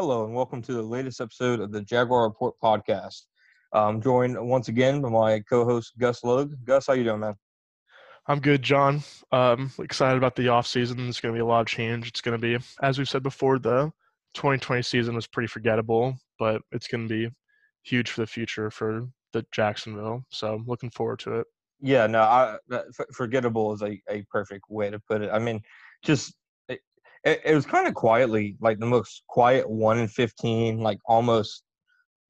Hello, and welcome to the latest episode of the Jaguar Report podcast. I'm joined once again by my co-host Gus Logue. Gus, how you doing, man? I'm good, John. Um, excited about the off season. It's going to be a lot of change. It's going to be, as we've said before, the 2020 season was pretty forgettable, but it's going to be huge for the future for the Jacksonville. So I'm looking forward to it. Yeah, no, I, forgettable is a, a perfect way to put it. I mean, just it, it was kind of quietly like the most quiet one in fifteen, like almost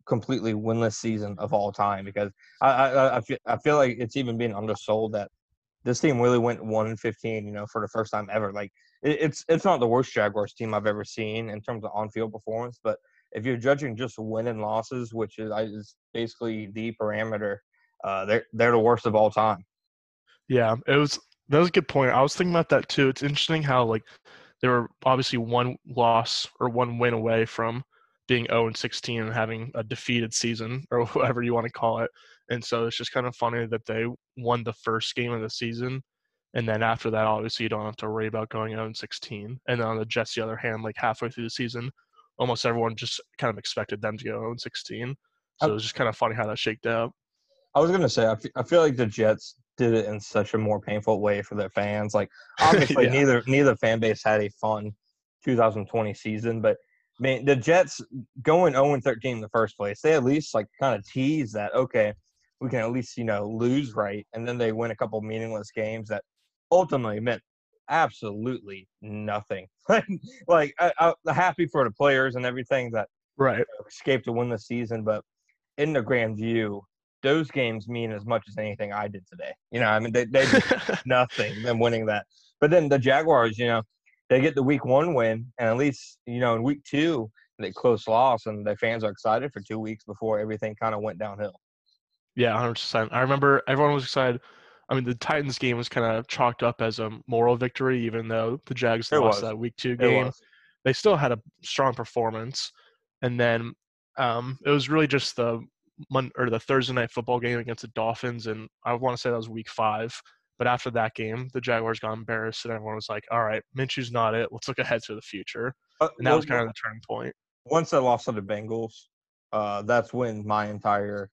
completely winless season of all time. Because I I, I feel I feel like it's even being undersold that this team really went one in fifteen. You know, for the first time ever. Like it, it's it's not the worst Jaguars team I've ever seen in terms of on field performance, but if you're judging just win and losses, which is, is basically the parameter, uh, they're they're the worst of all time. Yeah, it was that was a good point. I was thinking about that too. It's interesting how like they were obviously one loss or one win away from being 0 and 16 and having a defeated season or whatever you want to call it. And so it's just kind of funny that they won the first game of the season. And then after that, obviously, you don't have to worry about going 0 and 16. And then on the Jets, the other hand, like halfway through the season, almost everyone just kind of expected them to go 0 and 16. So it was just kind of funny how that shaked out. I was going to say, I feel like the Jets did it in such a more painful way for their fans. Like obviously yeah. neither neither fan base had a fun 2020 season, but I mean the Jets going 0 13 in the first place, they at least like kind of tease that okay, we can at least you know lose right, and then they win a couple meaningless games that ultimately meant absolutely nothing. like I, am happy for the players and everything that right you know, escaped to win the season, but in the grand view, those games mean as much as anything I did today. You know, I mean, they, they did nothing than winning that. But then the Jaguars, you know, they get the week one win, and at least, you know, in week two, they close loss, and the fans are excited for two weeks before everything kind of went downhill. Yeah, 100%. I remember everyone was excited. I mean, the Titans game was kind of chalked up as a moral victory, even though the Jags it lost was. that week two game. They still had a strong performance. And then um, it was really just the Monday, or the Thursday night football game against the Dolphins, and I want to say that was Week Five. But after that game, the Jaguars got embarrassed, and everyone was like, "All right, Minshew's not it. Let's look ahead to the future." Uh, and that was kind of the turning point. Once I lost to the Bengals, uh, that's when my entire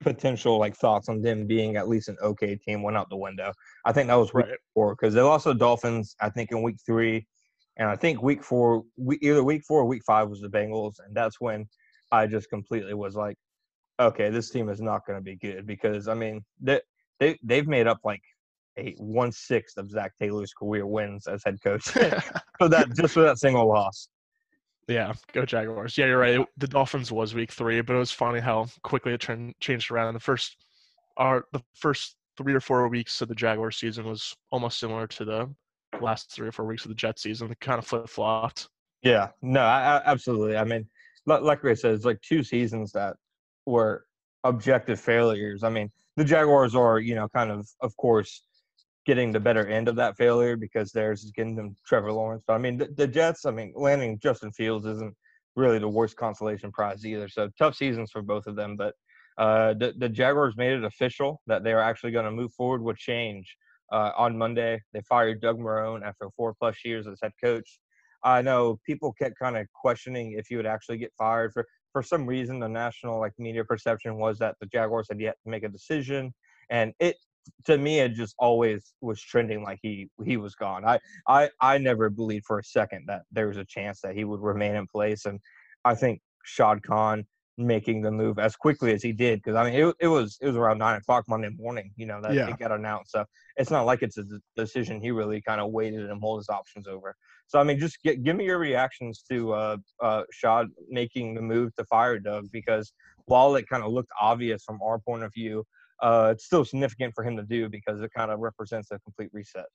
potential like thoughts on them being at least an okay team went out the window. I think that was week right. four because they lost to the Dolphins. I think in week three, and I think week four, either week four or week five was the Bengals, and that's when I just completely was like, okay, this team is not going to be good because I mean they they they've made up like a one sixth of Zac Taylor's career wins as head coach for that just for that single loss. Yeah, go Jaguars. Yeah, you're right. The Dolphins was week three, but it was funny how quickly it trend, changed around. The first, our the first three or four weeks of the Jaguar season was almost similar to the last three or four weeks of the Jet season. It kind of flip flopped. Yeah, no, I, I, absolutely. I mean, like I said, it's like two seasons that were objective failures. I mean, the Jaguars are, you know, kind of, of course, getting the better end of that failure because theirs is getting them Trevor Lawrence. But I mean, the, the Jets, I mean, landing Justin Fields isn't really the worst consolation prize either. So tough seasons for both of them. But uh, the, the Jaguars made it official that they are actually going to move forward with change. Uh, on Monday, they fired Doug Marrone after four plus years as head coach. I know people kept kind of questioning if he would actually get fired for for some reason the national like media perception was that the Jaguars had yet to make a decision, and it to me it just always was trending like he he was gone. I I I never believed for a second that there was a chance that he would remain in place, and I think Shad Khan making the move as quickly as he did because I mean it, it was it was around nine o'clock Monday morning, you know that Yeah. it got announced. So it's not like it's a decision he really kind of waited and mulled his options over. So I mean, just get, give me your reactions to uh, uh, Shad making the move to fire Doug because while it kind of looked obvious from our point of view, uh, it's still significant for him to do because it kind of represents a complete reset.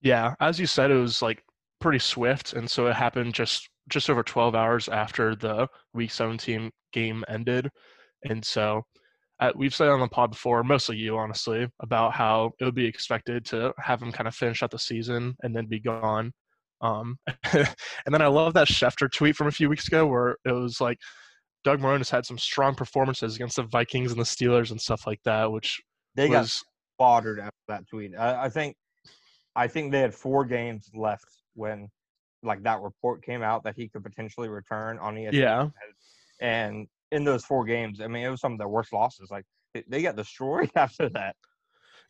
Yeah, as you said, it was like pretty swift, and so it happened just just over 12 hours after the Week 17 game ended, and so uh, we've said on the pod before, mostly you, honestly, about how it would be expected to have him kind of finish out the season and then be gone. Um, and then I love that Schefter tweet from a few weeks ago where it was like Doug Marrone has had some strong performances against the Vikings and the Steelers and stuff like that, which They got was slaughtered after that tweet. I, I think, I think they had four games left when, like that report came out that he could potentially return on ESPN. yeah, And in those four games, I mean, it was some of their worst losses. Like they- they got destroyed after that.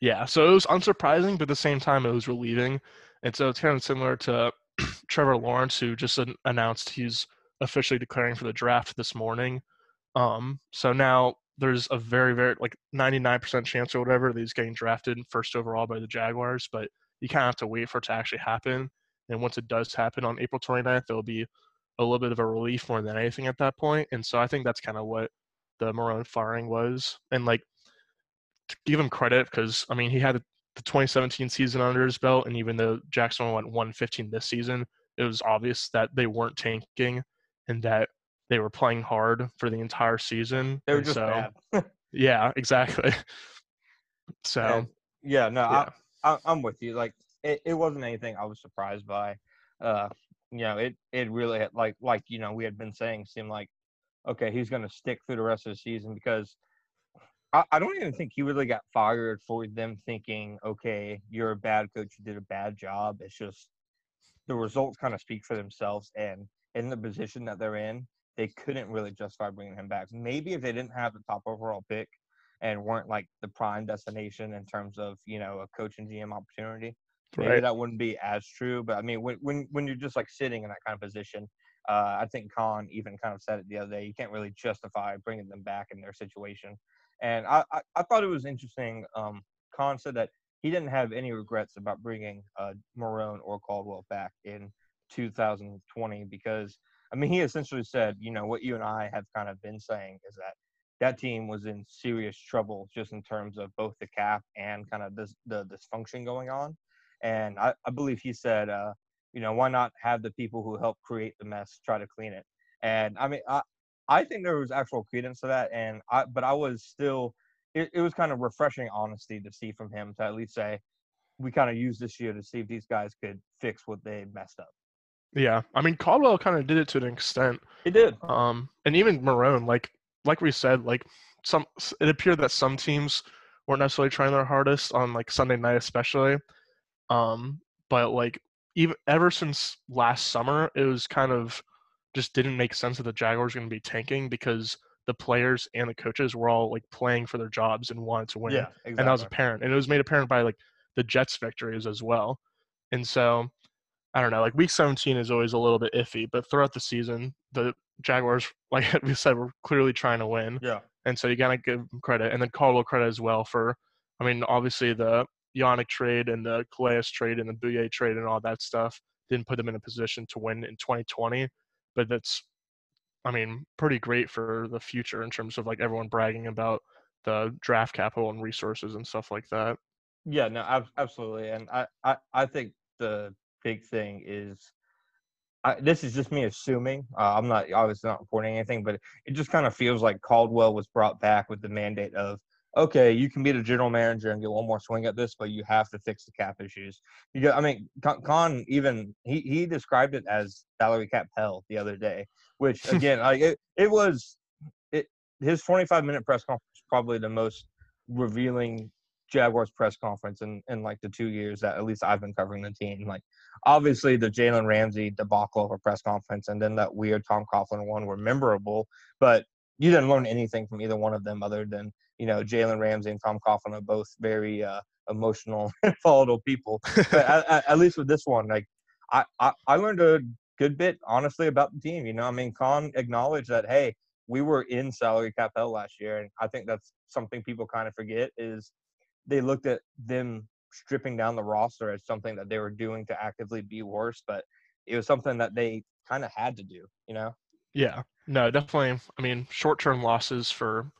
Yeah, so it was unsurprising, but at the same time, it was relieving. And so it's kind of similar to Trevor Lawrence, who just announced he's officially declaring for the draft this morning. Um, so now there's a very, very like 99% chance or whatever that he's getting drafted first overall by the Jaguars, but you kind of have to wait for it to actually happen. And once it does happen on April 29th, there'll be a little bit of a relief more than anything at that point. And so I think that's kind of what the Marrone firing was. And like, to give him credit because I mean he had the 2017 season under his belt, and even though Jacksonville went 115 this season, it was obvious that they weren't tanking and that they were playing hard for the entire season. They were And just so, bad. Yeah, exactly. So And, yeah, no, yeah. I, I, I'm with you. Like it, it wasn't anything I was surprised by. Uh, you know, it it really like like you know we had been saying seemed like okay he's going to stick through the rest of the season because I, I don't even think he really got fired for them thinking okay you're a bad coach you did a bad job. It's just the results kind of speak for themselves and in the position that they're in they couldn't really justify bringing him back. Maybe if they didn't have the top overall pick and weren't like the prime destination in terms of you know a coach and GM opportunity. Maybe right. that wouldn't be as true, but I mean, when when when you're just like sitting in that kind of position, uh, I think Khan even kind of said it the other day. You can't really justify bringing them back in their situation, and I I, I thought it was interesting. Um, Khan said that he didn't have any regrets about bringing uh, Marrone or Caldwell back in 2020 because I mean he essentially said, you know, what you and I have kind of been saying is that that team was in serious trouble just in terms of both the cap and kind of this, the dysfunction going on. And I, I believe he said, uh, you know, why not have the people who helped create the mess try to clean it? And I mean, I, I think there was actual credence to that. And I, but I was still, it, it was kind of refreshing honesty to see from him to at least say, we kind of used this year to see if these guys could fix what they messed up. Yeah, I mean Caldwell kind of did it to an extent. He did. Um, and even Marrone, like like we said, like some it appeared that some teams weren't necessarily trying their hardest on like Sunday night, especially. Um, but like even ever since last summer, it was kind of just didn't make sense that the Jaguars were going to be tanking because the players and the coaches were all like playing for their jobs and wanted to win Yeah, exactly. and that was apparent and it was made apparent by like the jets victories as well and so i don't know like week 17 is always a little bit iffy but throughout the season the jaguars like we said were clearly trying to win yeah. and so you gotta give them credit and then caldwell credit as well for i mean obviously the Yannick trade and the Calais trade and the Bouye trade and all that stuff didn't put them in a position to win in 2020 but that's I mean, pretty great for the future in terms of like everyone bragging about the draft capital and resources and stuff like that. Yeah, no, ab- absolutely, and I, I, I think the big thing is, I, this is just me assuming. Uh, I'm not obviously not reporting anything, but it just kind of feels like Caldwell was brought back with the mandate of, okay, you can be the general manager and get one more swing at this, but you have to fix the cap issues. You I mean, Con- even he he described it as salary cap hell the other day, which again, like it, it was, it his 25 minute press conference probably the most revealing Jaguars press conference in, in like the two years that at least I've been covering the team. Like obviously the Jalen Ramsey debacle of a press conference and then that weird Tom Coughlin one were memorable, but you didn't learn anything from either one of them other than, you know, Jalen Ramsey and Tom Coughlin are both very uh, emotional and volatile people. But at, at, least with this one, like I, I, I learned a good bit honestly about the team. You know, I mean Khan acknowledged that, hey, we were in salary cap hell last year, and I think that's something people kind of forget is they looked at them stripping down the roster as something that they were doing to actively be worse, but it was something that they kind of had to do, you know? Yeah, no, definitely. I mean, short term losses for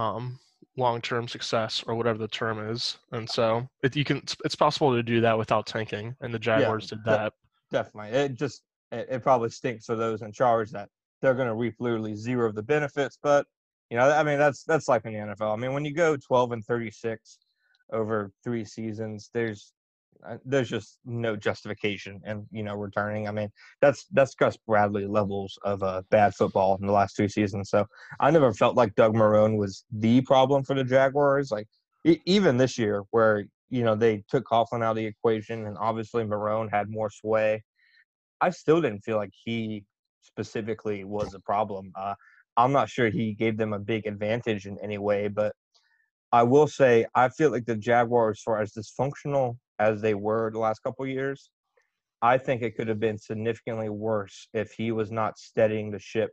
um, long term success or whatever the term is. And so it, you can, it's, it's possible to do that without tanking. And the Jaguars yeah, did that. Definitely. It just, it, it probably stinks for those in charge that they're going to reap literally zero of the benefits. But, you know, I mean, that's, that's like in the NFL. I mean, when you go 12 and 36 over three seasons, there's, there's just no justification and you know returning. I mean, that's that's Gus Bradley levels of uh, bad football in the last two seasons. So I never felt like Doug Marrone was the problem for the Jaguars. Like e- even this year, where you know they took Coughlin out of the equation, and obviously Marrone had more sway. I still didn't feel like he specifically was a problem. Uh, I'm not sure he gave them a big advantage in any way, but I will say I feel like the Jaguars, for as dysfunctional as they were the last couple years, I think it could have been significantly worse if he was not steadying the ship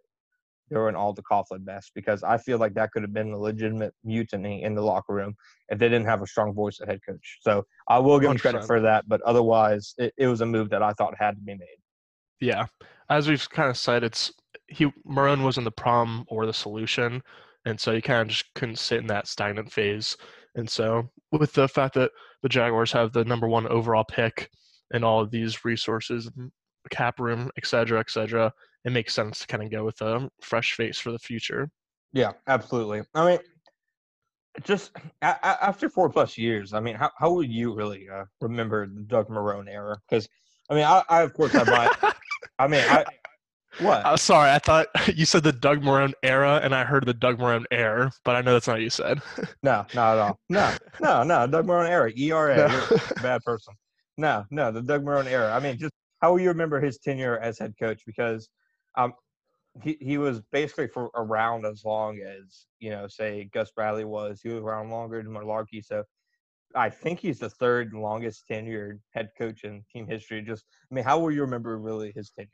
during all the Coughlin mess because I feel like that could have been a legitimate mutiny in the locker room if they didn't have a strong voice at head coach. So I will give him credit for that, but otherwise, it, it was a move that I thought had to be made. Yeah, as we've kind of said, it's he Marrone wasn't the problem or the solution, and so he kind of just couldn't sit in that stagnant phase. And so with the fact that the Jaguars have the number one overall pick and all of these resources, cap room, et cetera, et cetera, it makes sense to kind of go with a fresh face for the future. Yeah, absolutely. I mean, just a- after four plus years, I mean, how, how would you really uh, remember the Doug Marrone era? Because, I mean, I, I of course have my, I mean, I, what? I'm sorry. I thought you said the Doug Marrone era, and I heard the Doug Marrone air, but I know that's not what you said. no, not at all. No, no, no. Doug Marrone era. ERA. No. bad person. No, no. The Doug Marrone era. I mean, just how will you remember his tenure as head coach? Because um, he he was basically for around as long as you know, say Gus Bradley was. He was around longer than Mularkey. So I think he's the third longest tenured head coach in team history. Just, I mean, how will you remember really his tenure?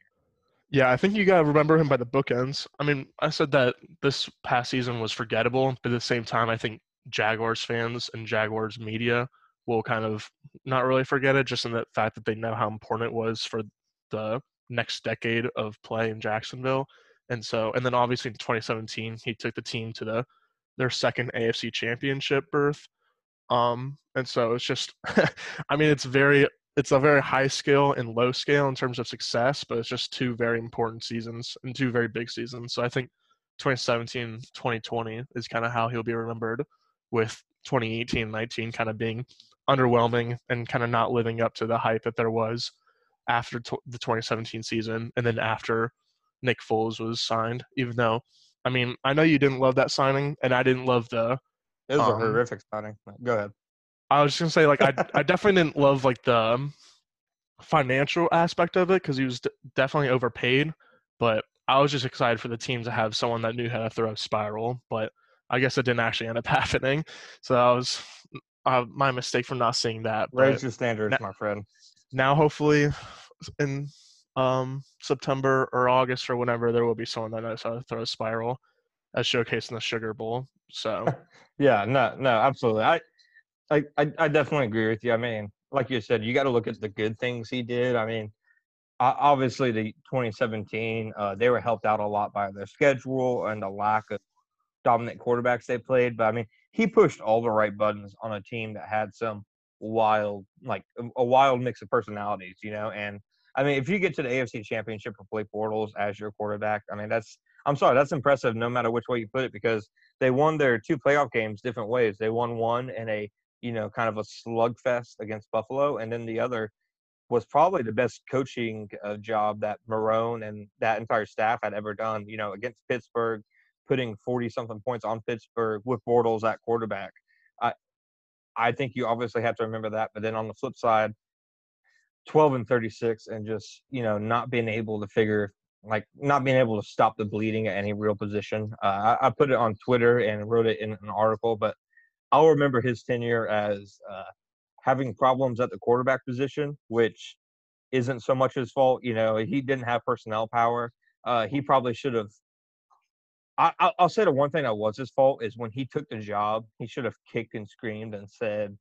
Yeah, I think you gotta remember him by the bookends. I mean, I said that this past season was forgettable, but at the same time, I think Jaguars fans and Jaguars media will kind of not really forget it, just in the fact that they know how important it was for the next decade of play in Jacksonville. And so, and then obviously in 2017, he took the team to the their second AFC Championship berth. Um, and so it's just, I mean, it's very it's a very high scale and low scale in terms of success, but it's just two very important seasons and two very big seasons. So I think 2017, 2020 is kind of how he'll be remembered, with 2018, 19 kind of being underwhelming and kind of not living up to the hype that there was after t- the 2017 season and then after Nick Foles was signed. Even though, I mean, I know you didn't love that signing, and I didn't love the. It was um, a horrific signing. Go ahead. I was just gonna say like I I definitely didn't love like the financial aspect of it because he was d- definitely overpaid, but I was just excited for the team to have someone that knew how to throw a spiral. But I guess it didn't actually end up happening, so that was uh, my mistake for not seeing that. Raise your standards, my friend. Now, hopefully, in um, September or August or whenever, there will be someone that knows how to throw a spiral, as showcased in the Sugar Bowl. So, yeah, no, no, absolutely. I I, I, I definitely agree with you. I mean, like you said, you got to look at the good things he did. I mean, obviously the 2017 uh, they were helped out a lot by their schedule and the lack of dominant quarterbacks they played. But I mean, he pushed all the right buttons on a team that had some wild, like a wild mix of personalities, you know. And I mean, if you get to the AFC Championship for Blake Bortles as your quarterback, I mean, that's I'm sorry, that's impressive no matter which way you put it because they won their two playoff games different ways. They won one in a you know, kind of a slugfest against Buffalo, and then the other was probably the best coaching uh, job that Marrone and that entire staff had ever done. You know, against Pittsburgh, putting forty something points on Pittsburgh with Bortles at quarterback. I I think you obviously have to remember that. But then on the flip side, twelve and thirty six, and just you know not being able to figure like not being able to stop the bleeding at any real position. Uh, I, I, put it on Twitter and wrote it in an article, but I'll remember his tenure as uh, having problems at the quarterback position, which isn't so much his fault. You know, he didn't have personnel power. Uh, he probably should have I, I'll say the one thing that was his fault is when he took the job, he should have kicked and screamed and said,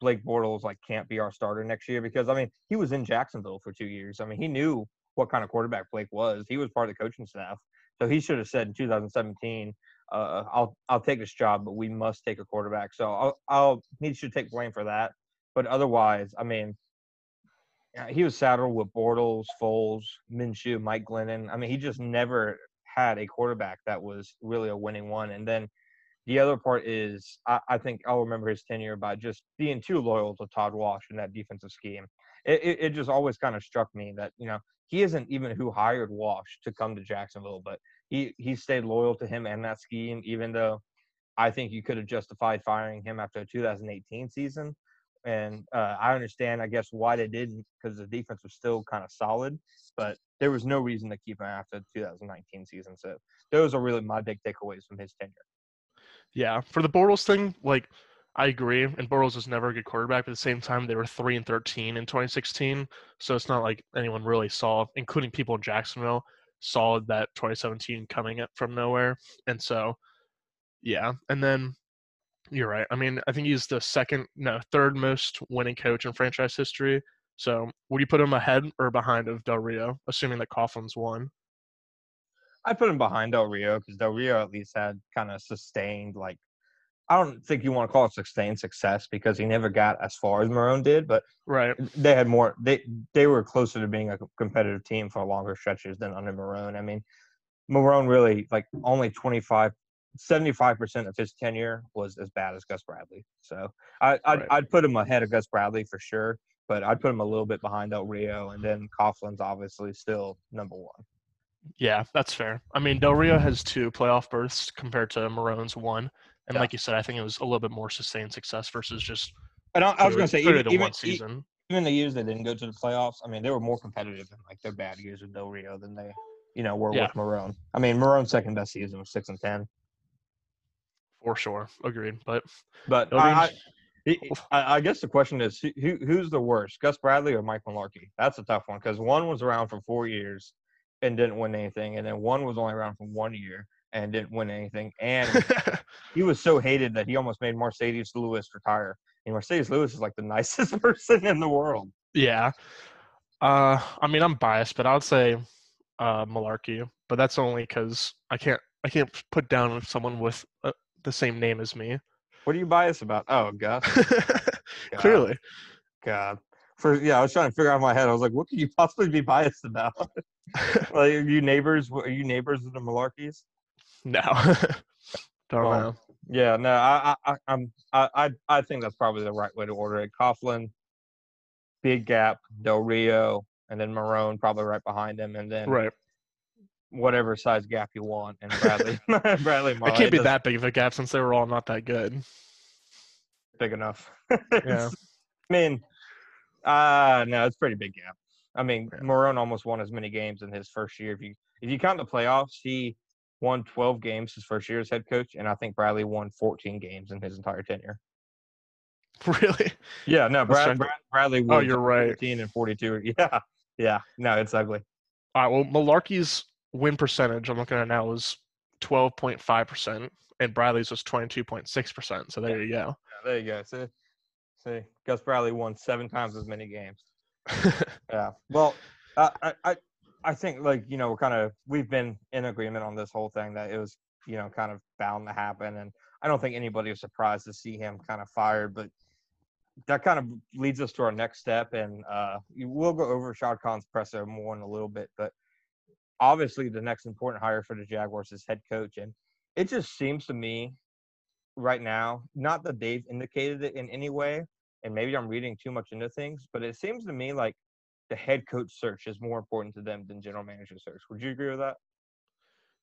Blake Bortles like can't be our starter next year because I mean he was in Jacksonville for two years. I mean he knew what kind of quarterback Blake was. He was part of the coaching staff, so he should have said in 2017, uh, "I'll I'll take this job, but we must take a quarterback." So I'll, I'll he should take blame for that. But otherwise, I mean, he was saddled with Bortles, Foles, Minshew, Mike Glennon. I mean, he just never had a quarterback that was really a winning one. And then the other part is I, I, think I'll remember his tenure by just being too loyal to Todd Wash in that defensive scheme. It, it, it just always kind of struck me that you know he isn't even who hired Wash to come to Jacksonville, but he he stayed loyal to him and that scheme, even though I think you could have justified firing him after the 2018 season. And uh, I understand, I guess, why they didn't because the defense was still kind of solid, but there was no reason to keep him after the 2019 season. So those are really my big takeaways from his tenure. Yeah, for the Bortles thing, like I agree. And Bortles was never a good quarterback. But at the same time, they were three and thirteen in 2016, so it's not like anyone really saw, including people in Jacksonville, saw that 2017 coming up from nowhere. And so, yeah. And then you're right. I mean, I think he's the second, no, third most winning coach in franchise history. So, would you put him ahead or behind of Del Rio, assuming that Coughlin's won? I put him behind Del Rio because Del Rio at least had kind of sustained like I don't think you want to call it sustained success because he never got as far as Marrone did, but right, they had more. They they were closer to being a competitive team for longer stretches than under Marrone. I mean, Marrone really like only 25, 75 percent of his tenure was as bad as Gus Bradley. So I I'd, right. I'd put him ahead of Gus Bradley for sure, but I'd put him a little bit behind Del Rio, and then Coughlin's obviously still number one. Yeah, that's fair. I mean, Del Rio has two playoff berths compared to Marrone's one, and yeah. like you said, I think it was a little bit more sustained success versus just. And I, I was going to say, even, even, one season. even the years they didn't go to the playoffs, I mean, they were more competitive in like their bad years with Del Rio than they, you know, were yeah. with Marrone. I mean, Marrone's second best season was six and ten. For sure, agreed. But but oh. I, I, I, guess the question is who who's the worst, Gus Bradley or Mike Mularkey? That's a tough one because one was around for four years and didn't win anything, and then one was only around for one year and didn't win anything. And he was so hated that he almost made Marcedes Lewis retire. And Marcedes Lewis is like the nicest person in the world. Yeah. Uh, I mean, I'm biased, but I'd say uh, Mularkey. But that's only because I can't I can't put down someone with uh, the same name as me. What are you biased about? Oh, God. Clearly. God. For yeah, I was trying to figure out in my head. I was like, what could you possibly be biased about? like, are you neighbors? Are you neighbors of the Mularkeys? No. Don't well, know. Yeah, no, I, I, I'm, I, I think that's probably the right way to order it. Coughlin, big gap, Del Rio, and then Marrone probably right behind him, and then right whatever size gap you want, and Bradley, Bradley. Marley. It can't be that big of a gap since they were all not that good. Big enough. yeah. I mean, uh no, it's pretty big gap. I mean, yeah. Marrone almost won as many games in his first year. If you if you count the playoffs, he won 12 games his first year as head coach, and I think Bradley won 14 games in his entire tenure. Really? Yeah, no, Brad, Brad, Bradley. Oh, you're right. 15 and 42. Yeah, yeah. No, it's ugly. All right. Well, Mularkey's win percentage I'm looking at now is 12.5 percent, and Bradley's was 22.6 percent. So there you go. Yeah, there you go. See, see, Gus Bradley won seven times as many games. yeah. Well, I, I I think like you know we're kind of we've been in agreement on this whole thing that it was you know kind of bound to happen, and I don't think anybody was surprised to see him kind of fired, but that kind of leads us to our next step, and uh, we'll go over Shad Khan's presser more in a little bit, but obviously the next important hire for the Jaguars is head coach, and it just seems to me right now, not that they've indicated it in any way, and maybe I'm reading too much into things, but it seems to me like the head coach search is more important to them than general manager search. Would you agree with that?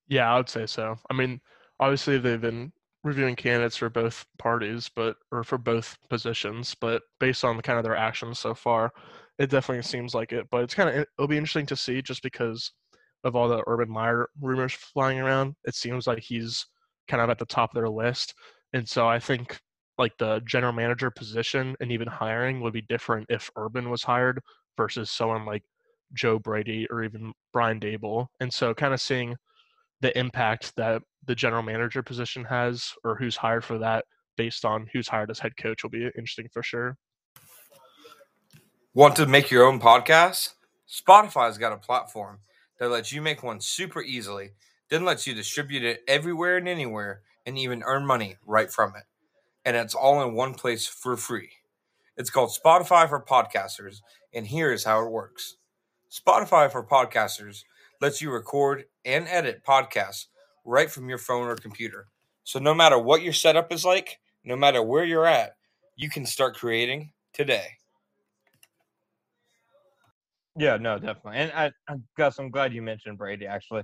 Yeah, I would say so. I mean, obviously they've been reviewing candidates for both parties, but or for both positions, but based on the kind of their actions so far, it definitely seems like it. But it's kind of it'll be interesting to see just because of all the Urban Meyer rumors flying around. It seems like he's kind of at the top of their list, and so I think like the general manager position and even hiring would be different if Urban was hired versus someone like Joe Brady or even Brian Daboll. And so kind of seeing the impact that the general manager position has or who's hired for that based on who's hired as head coach will be interesting for sure. Want to make your own podcast? Spotify's got a platform that lets you make one super easily, then lets you distribute it everywhere and anywhere and even earn money right from it. And it's all in one place for free. It's called Spotify for Podcasters, and here is how it works Spotify for Podcasters lets you record and edit podcasts right from your phone or computer. So no matter what your setup is like, no matter where you're at, you can start creating today. Yeah, no, definitely. And I, I Gus, I'm glad you mentioned Brady. Actually,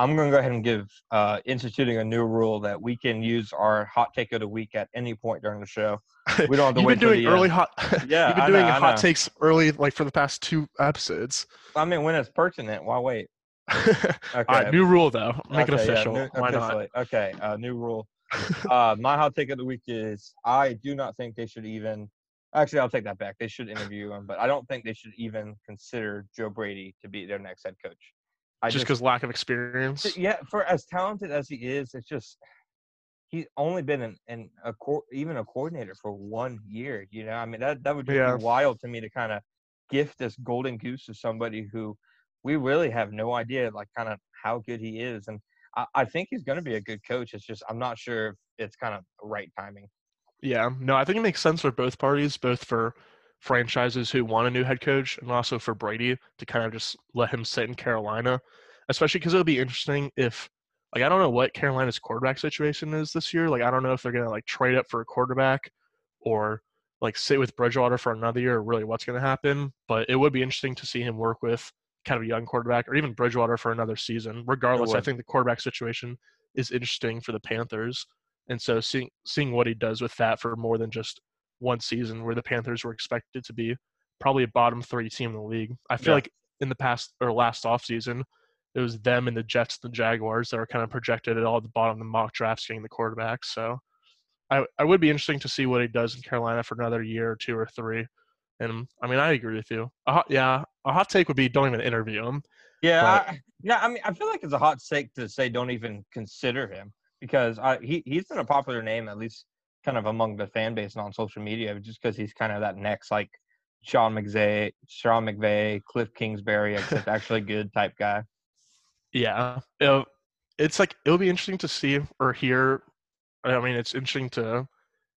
I'm going to go ahead and give uh, instituting a new rule that we can use our hot take of the week at any point during the show. We don't have to you've wait been doing the early end. hot. Yeah, you've been I doing know, hot takes early, like for the past two episodes. I mean, when it's pertinent, why wait? Okay. All right, new rule though. Make it Okay, yeah, official. new- Why not? Okay, uh, new rule. uh, my hot take of the week is I do not think they should even. Actually, I'll take that back. They should interview him, but I don't think they should even consider Joe Brady to be their next head coach. I Just because lack of experience. yeah, for as talented as he is, it's just he's only been in, in a co- even a coordinator for one year. You know, I mean that that would Yeah. be wild to me to kind of gift this golden goose to somebody who we really have no idea, like kind of how good he is. And I, I think he's going to be a good coach. It's just I'm not sure if it's kind of right timing. Yeah, no, I think it makes sense for both parties, both for franchises who want a new head coach and also for Brady to kind of just let him sit in Carolina, especially because it'll be interesting if, like, I don't know what Carolina's quarterback situation is this year. Like, I don't know if they're going to, like, trade up for a quarterback or, like, sit with Bridgewater for another year or really what's going to happen. But it would be interesting to see him work with kind of a young quarterback or even Bridgewater for another season. Regardless, I think the quarterback situation is interesting for the Panthers. And so seeing seeing what he does with that for more than just one season where the Panthers were expected to be probably a bottom three team in the league. I feel Yeah. like in the past or last offseason, it was them and the Jets and the Jaguars that were kind of projected at all at the bottom of the mock drafts getting the quarterback. So I, I would be interesting to see what he does in Carolina for another year or two or three. And I mean, I agree with you. A hot, yeah, a hot take would be don't even interview him. Yeah, But- I, yeah. I mean, I feel like it's a hot take to say don't even consider him because I, he he's been a popular name at least kind of among the fan base and on social media just because he's kind of that next like Sean McVay, Sean McVay, Cliff Kingsbury, except actually good type guy. Yeah, it'll- it's like it'll be interesting to see or hear. I mean, it's interesting to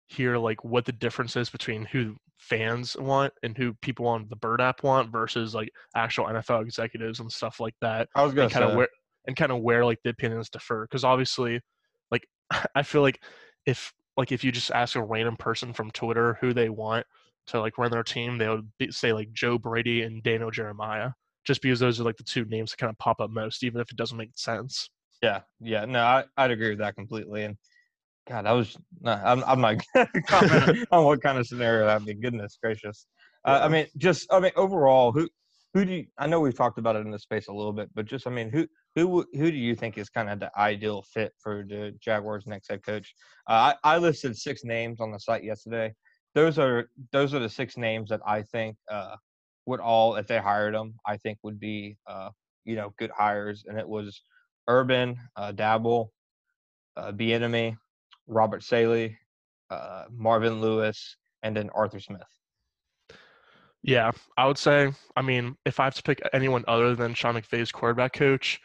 hear like what the difference is between who fans want and who people on the Bird app want versus like actual NFL executives and stuff like that, I was gonna kind of where and kind of where like the opinions differ. Because obviously, like I feel like if like if you just ask a random person from Twitter who they want to like run their team, they would be, say like Joe Brady and Daniel Jeremiah, just because those are like the two names that kind of pop up most, even if it doesn't make sense. yeah, yeah. No, I, I'd agree with that completely. And God, I was no, I'm I'm not comment on what kind of scenario that'd be. Goodness gracious. Uh, I mean, just I mean, overall, who who do you? I know we've talked about it in the space a little bit, but just I mean, who who who do you think is kind of the ideal fit for the Jaguars' next head coach? Uh, I I listed six names on the site yesterday. Those are those are the six names that I think uh, would all, if they hired them, I think would be uh, you know good hires. And it was Urban, uh, Daboll, uh, Bieniemy, Robert Saleh, uh, Marvin Lewis, and then Arthur Smith. Yeah, I would say. I mean, if I have to pick anyone other than Sean McVay's quarterback coach,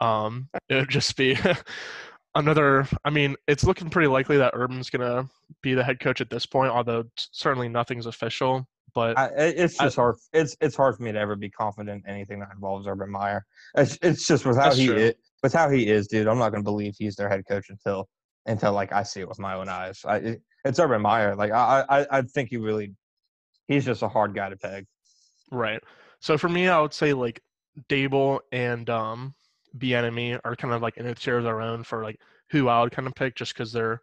um, it would just be another. I mean, it's looking pretty likely that Urban's gonna be the head coach at this point, although certainly nothing's official. But I, it- it's I- just hard. It's it's hard for me to ever be confident in anything that involves Urban Meyer. It's it's just with how he true. is, with how he is, dude. I'm not gonna believe he's their head coach until until like I see it with my own eyes. I, it, it's Urban Meyer. Like I I I think he really he's just a hard guy to peg. Right. So for me, I would say like Daboll and um Bieniemy are kind of like in a tier of their own for like who I would kind of pick just because they're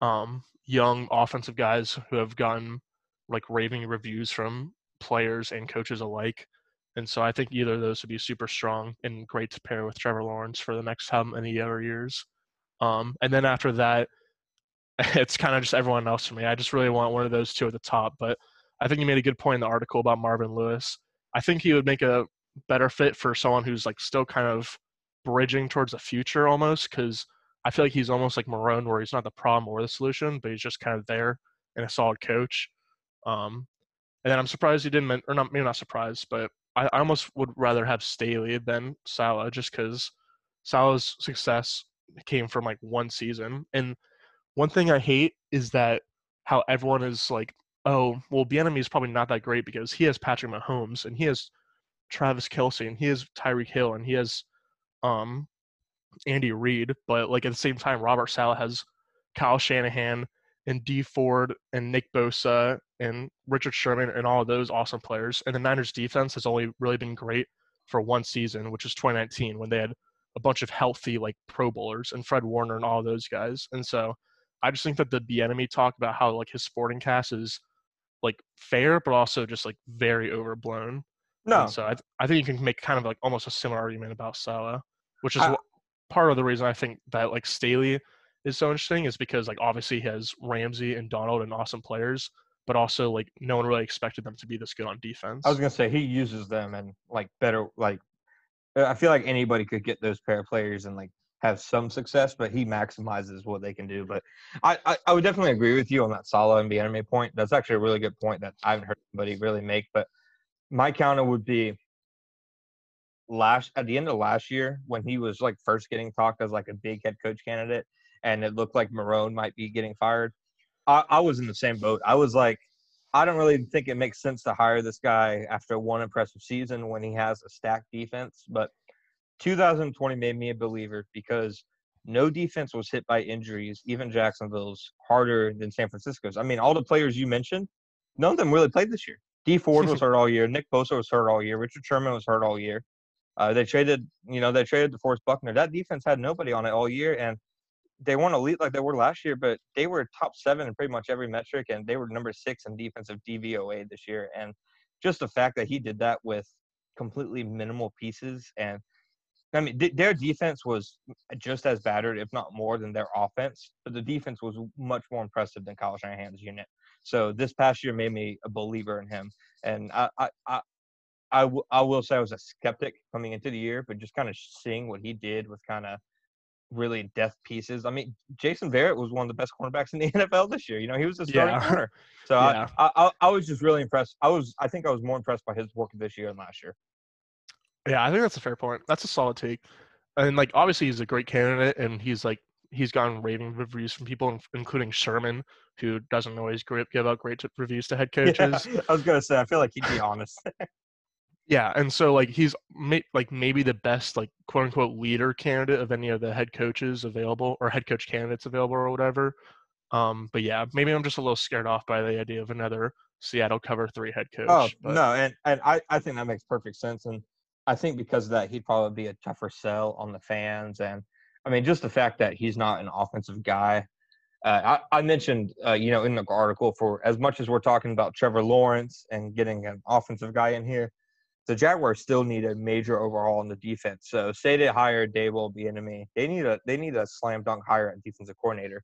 um young offensive guys who have gotten like raving reviews from players and coaches alike. And so I think either of those would be super strong and great to pair with Trevor Lawrence for the next how many other years. Um, and then after that, it's kind of just everyone else for me. I just really want one of those two at the top. But I think you made a good point in the article about Marvin Lewis. I think he would make a better fit for someone who's like still kind of bridging towards the future almost because I feel like he's almost like Marrone, where he's not the problem or the solution, but he's just kind of there and a solid coach. Um, and then I'm surprised he didn't, or not maybe not surprised, but I, I almost would rather have Staley than Saleh just because Saleh's success came from like one season. And one thing I hate is that how everyone is like, oh, well, Bieniemy is probably not that great because he has Patrick Mahomes and he has Travis Kelce and he has Tyreek Hill and he has um Andy Reid, but like at the same time, Robert Saleh has Kyle Shanahan and Dee Ford and Nick Bosa and Richard Sherman and all of those awesome players. And the Niners defense has only really been great for one season, which is 2019 when they had a bunch of healthy like Pro Bowlers and Fred Warner and all those guys. And so I just think that the Bieniemy talk about how like his sporting cast is like fair, but also just like very overblown. No, And so I, th- I think you can make kind of like almost a similar argument about Saleh, which is I- wh- part of the reason I think that like Staley is so interesting is because like obviously he has Ramsey and Donald and awesome players, but also like no one really expected them to be this good on defense. I was gonna say he uses them and like better like uh, I feel like anybody could get those pair of players and like have some success, but he maximizes what they can do. But I, I, I would definitely agree with you on that Saleh and Bieniemy point. That's actually a really good point that I haven't heard anybody really make. But my counter would be last at the end of last year when he was like first getting talked as like a big head coach candidate and it looked like Marrone might be getting fired. I, I was in the same boat. I was like, I don't really think it makes sense to hire this guy after one impressive season when he has a stacked defense. But 2020 made me a believer because no defense was hit by injuries, even Jacksonville's, harder than San Francisco's. I mean, all the players you mentioned, none of them really played this year. Dee Ford was hurt all year. Nick Bosa was hurt all year. Richard Sherman was hurt all year. Uh, they traded, you know, they traded the DeForest Buckner. That defense had nobody on it all year, and they weren't elite like they were last year, but they were top seven in pretty much every metric, and they were number six in defensive DVOA this year. And just the fact that he did that with completely minimal pieces, and I mean, th- their defense was just as battered, if not more, than their offense. But the defense was much more impressive than Kyle Shanahan's unit. So this past year made me a believer in him, and I, I, I I, w- I will say I was a skeptic coming into the year, but just kind of seeing what he did with kind of really death pieces. I mean, Jason Verrett was one of the best cornerbacks in the NFL this year. You know, he was a starting Yeah. corner. So Yeah. I, I, I was just really impressed. I was, I think I was more impressed by his work this year than last year. Yeah, I think that's a fair point. That's a solid take. And like obviously he's a great candidate and he's like he's gotten raving reviews from people including Sherman who doesn't always give out great reviews to head coaches. Yeah, I was gonna say, I feel like he'd be honest. Yeah, and so like he's may, like maybe the best like quote unquote leader candidate of any of the head coaches available or head coach candidates available or whatever. Um, but yeah, maybe I'm just a little scared off by the idea of another Seattle cover three head coach. Oh but- no, and and I I think that makes perfect sense, and I think because of that he'd probably be a tougher sell on the fans, and I mean just the fact that he's not an offensive guy. Uh, I, I mentioned, uh, you know, in the article for as much as we're talking about Trevor Lawrence and getting an offensive guy in here, the Jaguars still need a major overhaul in the defense. So say they hire Daboll Bieniemy, they need a they need a slam dunk hire at defensive coordinator.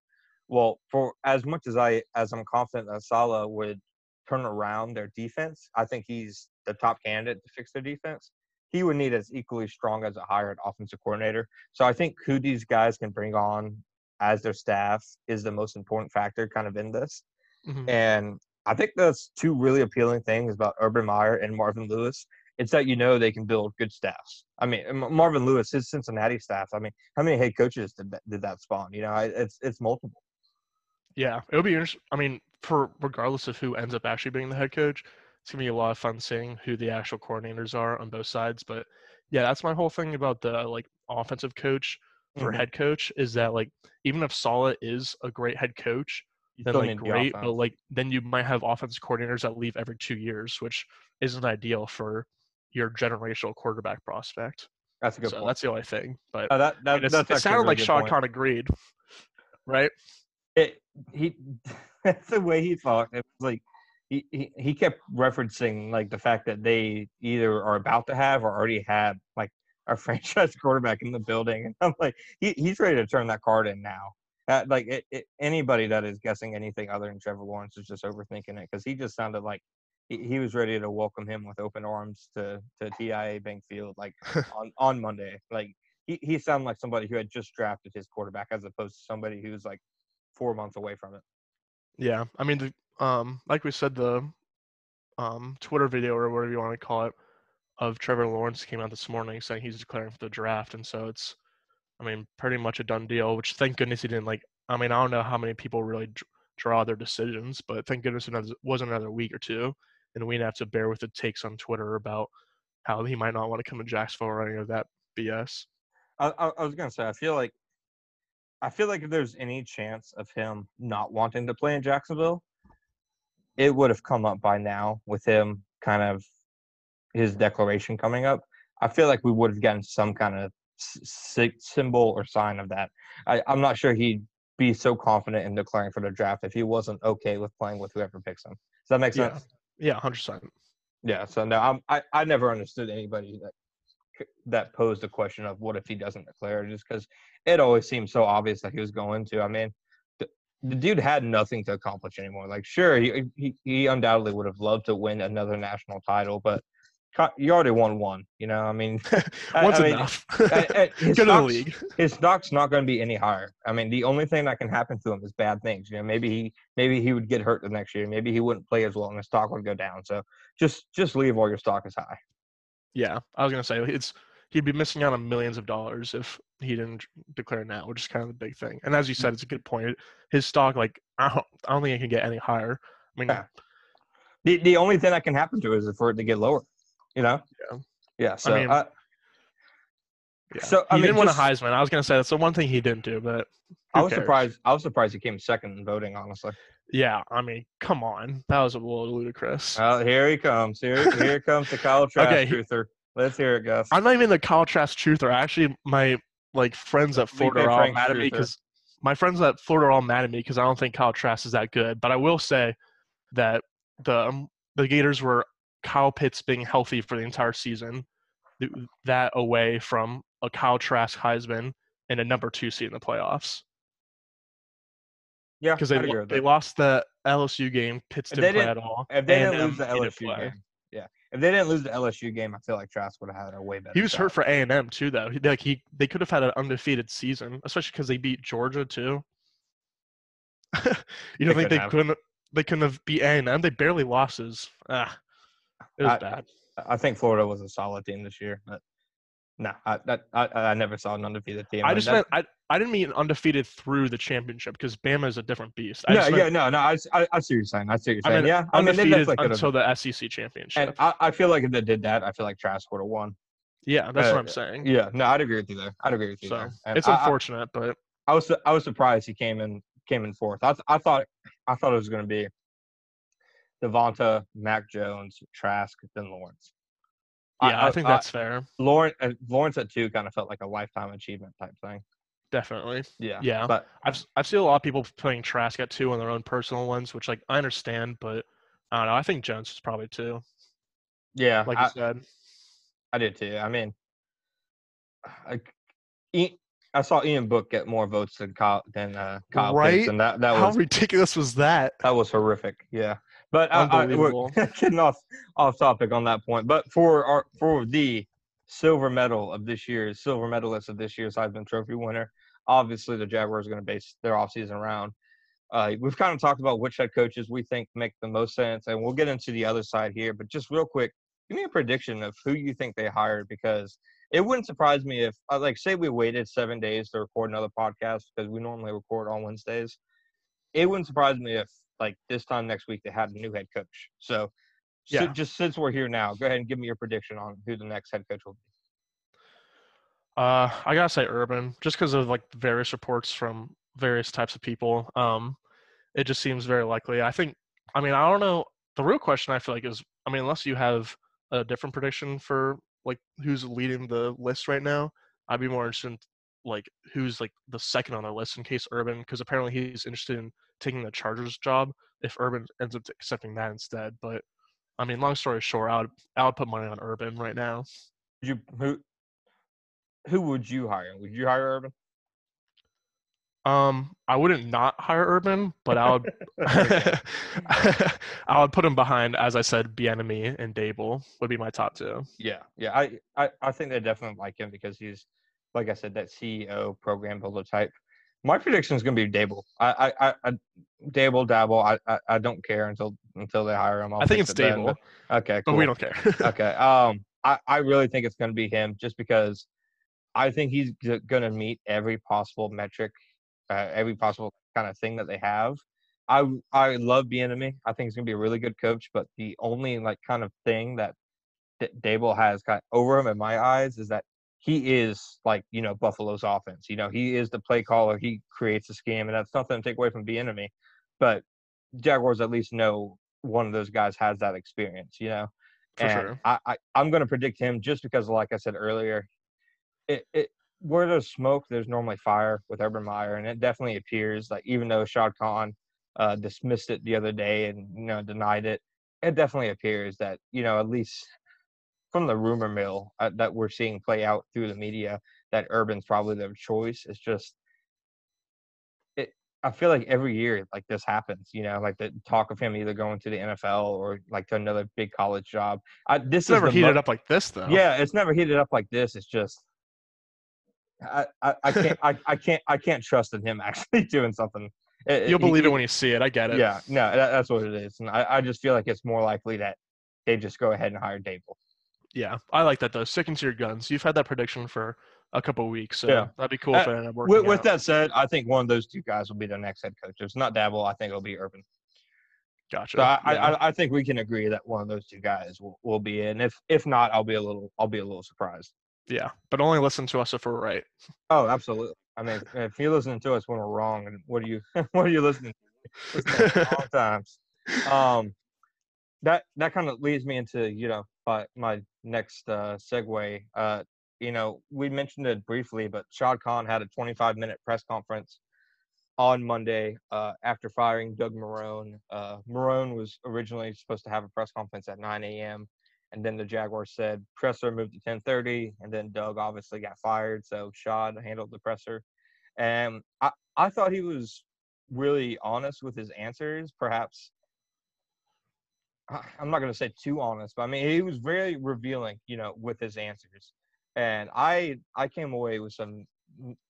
Well, for as much as I as I'm confident that Saleh would turn around their defense, I think he's the top candidate to fix their defense. He would need as equally strong as a hired offensive coordinator. So I think who these guys can bring on as their staff is the most important factor kind of in this. Mhm. And I think that's two really appealing things about Urban Meyer and Marvin Lewis. It's that you know they can build good staffs. I mean, Marvin Lewis, his Cincinnati staff. I mean, how many head coaches did that, did that spawn? You know, it's it's multiple. Yeah, it would be interesting. I mean, for regardless of who ends up actually being the head coach, it's gonna be a lot of fun seeing who the actual coordinators are on both sides. But yeah, that's my whole thing about the like offensive coach for Mhm. head coach is that like even if Saleh is a great head coach, You then like need the great, but like then you might have offensive coordinators that leave every two years, which isn't ideal for your generational quarterback prospect. that's a good so point. that's the only thing. But Uh, that, I mean, that's it sounded really like Sean. Khan agreed, right? it he that's the way he talked. It was like he, he he kept referencing like the fact that they either are about to have or already had like a franchise quarterback in the building, and I'm like, he, he's ready to turn that card in now. Uh, like it, it, anybody that is guessing anything other than Trevor Lawrence is just overthinking it because he just sounded like he, he was ready to welcome him with open arms to to TIAA Bank Field like on on Monday. Like he he sounded like somebody who had just drafted his quarterback as opposed to somebody who's like four months away from it. Yeah, I mean, the, um, like we said, the um, Twitter video or whatever you want to call it of Trevor Lawrence came out this morning saying he's declaring for the draft, and so it's, I mean, pretty much a done deal. Which thank goodness he didn't like. I mean, I don't know how many people really dr- draw their decisions, but thank goodness it wasn't another week or two, and we didn't have to bear with the takes on Twitter about how he might not want to come to Jacksonville or any of that BS. I, I, I was gonna say, I feel like, I feel like if there's any chance of him not wanting to play in Jacksonville, it would have come up by now with him kind of his declaration coming up. I feel like we would have gotten some kind of s- symbol or sign of that. I, I'm not sure he'd be so confident in declaring for the draft if he wasn't okay with playing with whoever picks him. Does that make sense? Yeah, yeah, hundred percent. Yeah. So no, I'm, I I never understood anybody that that posed the question of what if he doesn't declare, just because it always seemed so obvious that he was going to. I mean, the, the dude had nothing to accomplish anymore. Like, sure, he, he he undoubtedly would have loved to win another national title, but you already won one. You know, I mean, one's I mean, enough. I- I- his to stocks- league. his stock's not going to be any higher. I mean, the only thing that can happen to him is bad things. You know, maybe he maybe he would get hurt the next year. Maybe he wouldn't play as well, and his stock would go down. So just just leave while your stock is high. Yeah, I was gonna say it's he'd be missing out on millions of dollars if he didn't declare now, which is kind of the big thing. And as you said, mm. it's a good point. His stock, like, I don't, I don't think it can get any higher. I mean, Yeah. The the only thing that can happen to it is for it to get lower. You know. Yeah. Yeah. So. mean, uh, yeah. So, he I mean, didn't win a Heisman. I was gonna say that's the one thing he didn't do, but I was cares? surprised. I was surprised he came second in voting. Honestly. Yeah, I mean, come on, that was a little ludicrous. Well, here he comes. Here here comes the Kyle Trask Okay, he- truther. Let's hear it, Gus. I'm not even the Kyle Trask truther. Actually, my like friends at Florida are all mad at me because my friends at Florida are all mad at me because I don't think Kyle Trask is that good. But I will say that the um, the Gators were Kyle Pitts being healthy for the entire season, th- that away from a Kyle Trask Heisman and a number two seed in the playoffs yeah, because they lo- they lost the LSU game. Pitts didn't they play didn't- at all. If they didn't lose the LSU game, yeah. If they didn't lose the LSU game, I feel like Trask would have had a way better. He was shot. hurt for A and M too, though. He, like he, they could have had an undefeated season, especially because they beat Georgia too. you They don't think could they have. couldn't? They couldn't have beat A and M. They barely lost. His, ah, it was I- bad. I think Florida was a solid team this year, but no, I that, I, I never saw an undefeated team. I mean, just meant I, I didn't mean undefeated through the championship because Bama is a different beast. I no, yeah, meant, no, no. I, I, I see what you're saying. I see what you're I saying. yeah, I mean, they undefeated definitely could until the SEC championship. And I, I feel like if they did that, I feel like Trask would have won. yeah, that's uh, what I'm saying. Yeah, no, I'd agree with you there. I'd agree with you so. It's I, I- unfortunate, but I was I was surprised he came in came in fourth. I th- I thought I thought it was going to be Devonta, Mac Jones, Trask, then Lawrence. yeah, I, think that's fair. Lawrence. Uh, Lawrence at two kind of felt like a lifetime achievement type thing. Definitely. Yeah. Yeah. But I've I've seen a lot of people putting Trask at two on their own personal ones, which like I understand, but I don't know. I think Jones is probably two, yeah, like I, you said. I did too. I mean, I, I, I saw Ian Book get more votes than Kyle than uh, Kyle Right? Pitts, and that that How was ridiculous was that? that was horrific. Yeah, but I, I, we're getting off off topic on that point. But for our for the silver medal of this year's silver medalist of this year's Heisman Trophy winner, obviously the Jaguars are going to base their offseason around. Uh, we've kind of talked about which head coaches we think make the most sense, and we'll get into the other side here. But just real quick, give me a prediction of who you think they hired because it wouldn't surprise me if, uh, like, say we waited seven days to record another podcast because we normally record on Wednesdays. It wouldn't surprise me if, like, this time next week they had a new head coach. So, so Yeah. just since we're here now, go ahead and give me your prediction on who the next head coach will be. Uh, I gotta say Urban, just because of like various reports from various types of people. Um, it just seems very likely. I think. I mean, I don't know. The real question I feel like is, I mean, unless you have a different prediction for like who's leading the list right now, I'd be more interested in like who's like the second on the list in case Urban, because apparently he's interested in taking the Chargers job if Urban ends up accepting that instead. But I mean, long story short, I would I would put money on Urban right now. You who who would you hire? Would you hire Urban? Um, I wouldn't not hire Urban, but I would I would put him behind, as I said, Bieniemy and Daboll would be my top two. Yeah, yeah. I, I, I think they definitely like him because he's like I said, that CEO program builder type. My prediction is going to be Daboll. I, I, I, Daboll, Dabble. I, I, I don't care until until they hire him. I'll I think it's it then, Daboll, but- okay, but we don't care. okay. Um, I, I really think it's going to be him just because I think he's going to meet every possible metric, uh, every possible kind of thing that they have. I I love Bieniemy. I think he's going to be a really good coach, but the only like kind of thing that D- Daboll has got over him in my eyes is that he is like you know Buffalo's offense. You know he is the play caller. He creates the scheme, and that's nothing to take away from Bieniemy. But Jaguars at least know one of those guys has that experience. You know. For and sure. I, I, I'm going to predict him just because, like I said earlier, it, it where there's smoke, there's normally fire with Urban Meyer, and it definitely appears like even though Shad Khan uh, dismissed it the other day and you know denied it, it definitely appears that you know at least from the rumor mill uh, that we're seeing play out through the media that Urban's probably their choice. It's just it. I feel like every year like this happens, you know, like the talk of him either going to the NFL or like to another big college job. I, this It's is never heated mo- up like this though. yeah, it's never heated up like this. It's just I, I, I can't I, I can't I can't trust in him actually doing something. It- You'll believe it he- when you see it. I get it. Yeah, no, that, that's what it is, and I, I just feel like it's more likely that they just go ahead and hire Daboll. Yeah, I like that though. Sticking to your guns. You've had that prediction for a couple weeks, so Yeah. that'd be cool if Uh, it ended up With, with that said, I think one of those two guys will be the next head coach. If it's not Daboll, I think it'll be Urban. Gotcha. So I, yeah. I, I think we can agree that one of those two guys will, will be in. If if not, I'll be a little I'll be a little surprised. yeah, but only listen to us if we're right. Oh, absolutely. I mean, if you're listening to us when we're wrong, and what are you what are you listening to? Listening to long times. Um, that that kind of leads me into you know my my next uh, segue. Uh, you know, we mentioned it briefly, but Shad Khan had a 25 minute press conference on Monday uh, after firing Doug Marrone. Uh, Marrone was originally supposed to have a press conference at 9 a.m. And then the Jaguars said presser moved to 10:30, and then Doug obviously got fired, so Shad handled the presser. And I, I thought he was really honest with his answers. Perhaps I'm not going to say too honest, but I mean he was very revealing, you know, with his answers. And I I came away with some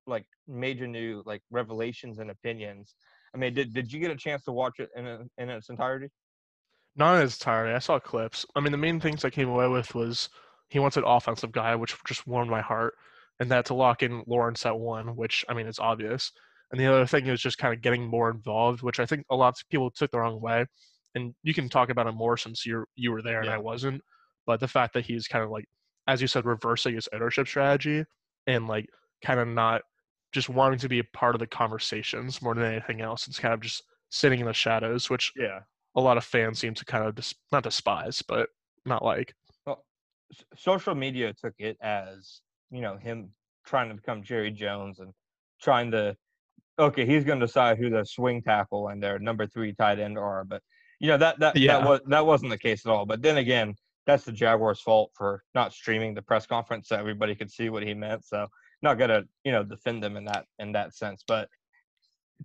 like major new like revelations and opinions. I mean, did did you get a chance to watch it in a, in its entirety? Not its entirety. I saw clips. I mean, the main things I came away with was he wants an offensive guy, which just warmed my heart, and that to lock in Lawrence at one, which I mean it's obvious. And the other thing is just kind of getting more involved, which I think a lot of people took the wrong way. And you can talk about it more since you're you were there and I wasn't. But the fact that he's kind of like, as you said, reversing his ownership strategy and like kind of not just wanting to be a part of the conversations more than anything else. It's kind of just sitting in the shadows, which Yeah. a lot of fans seem to kind of dis- not despise, but not like. Well, social media took it as you know him trying to become Jerry Jones and trying to okay, he's going to decide who the swing tackle and their number three tight end are. But you know that that Yeah. that was that wasn't the case at all. But then again, that's the Jaguars' fault for not streaming the press conference so everybody could see what he meant. So not gonna you know defend them in that in that sense, but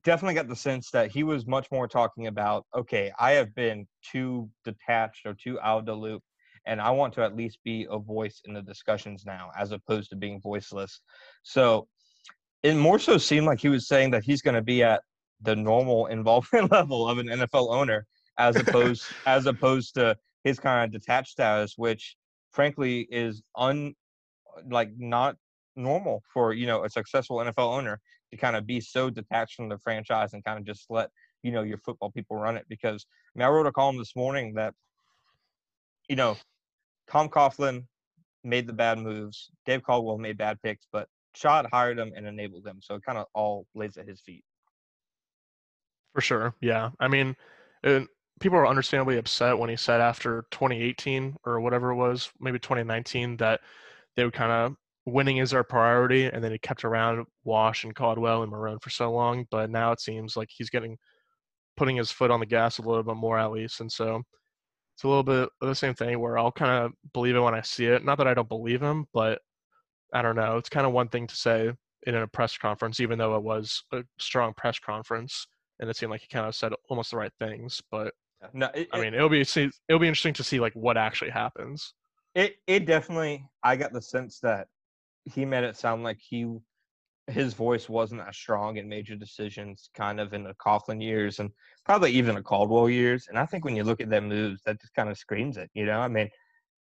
definitely got the sense that he was much more talking about okay, I have been too detached or too out of the loop and I want to at least be a voice in the discussions now, as opposed to being voiceless. So it more so seemed like he was saying that he's going to be at the normal involvement level of an NFL owner, as opposed as opposed to his kind of detached status, which frankly is un like not normal for you know a successful NFL owner to kind of be so detached from the franchise and kind of just let you know your football people run it. Because I mean, I wrote a column this morning that you know, Tom Coughlin made the bad moves. Dave Caldwell made bad picks, but Shad hired him and enabled him. So it kind of all lays at his feet. For sure. Yeah. I mean, and people are understandably upset when he said after 2018 or whatever it was, maybe 2019, that they would kind of winning is our priority. And then he kept around Wash and Caldwell and Marrone for so long. But now it seems like he's getting putting his foot on the gas a little bit more at least. And so it's a little bit of the same thing where I'll kind of believe it when I see it. Not that I don't believe him, but I don't know. It's kind of one thing to say in a press conference, even though it was a strong press conference and it seemed like he kind of said almost the right things. But No, it, I mean, it'll be see, it'll be interesting to see like what actually happens. it it definitely. I got the sense that he made it sound like he his voice wasn't as strong in major decisions, kind of in the Coughlin years and probably even the Caldwell years. And I think when you look at them moves, that just kind of screams it. You know, I mean,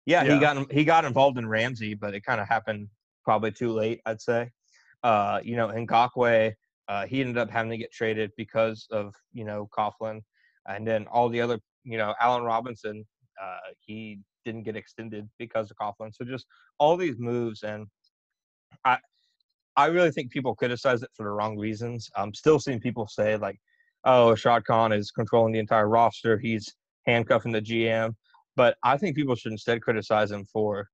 yeah, Yeah. he got he got involved in Ramsey, but it kind of happened probably too late, I'd say. Uh, you know, Ngakoue, uh, he ended up having to get traded because of you know Coughlin, and then all the other, you know, Allen Robinson, uh, he didn't get extended because of Coughlin. So just all these moves, and I, I really think people criticize it for the wrong reasons. I'm still seeing people say like, "Oh, Shad Khan is controlling the entire roster. He's handcuffing the GM." But I think people should instead criticize him for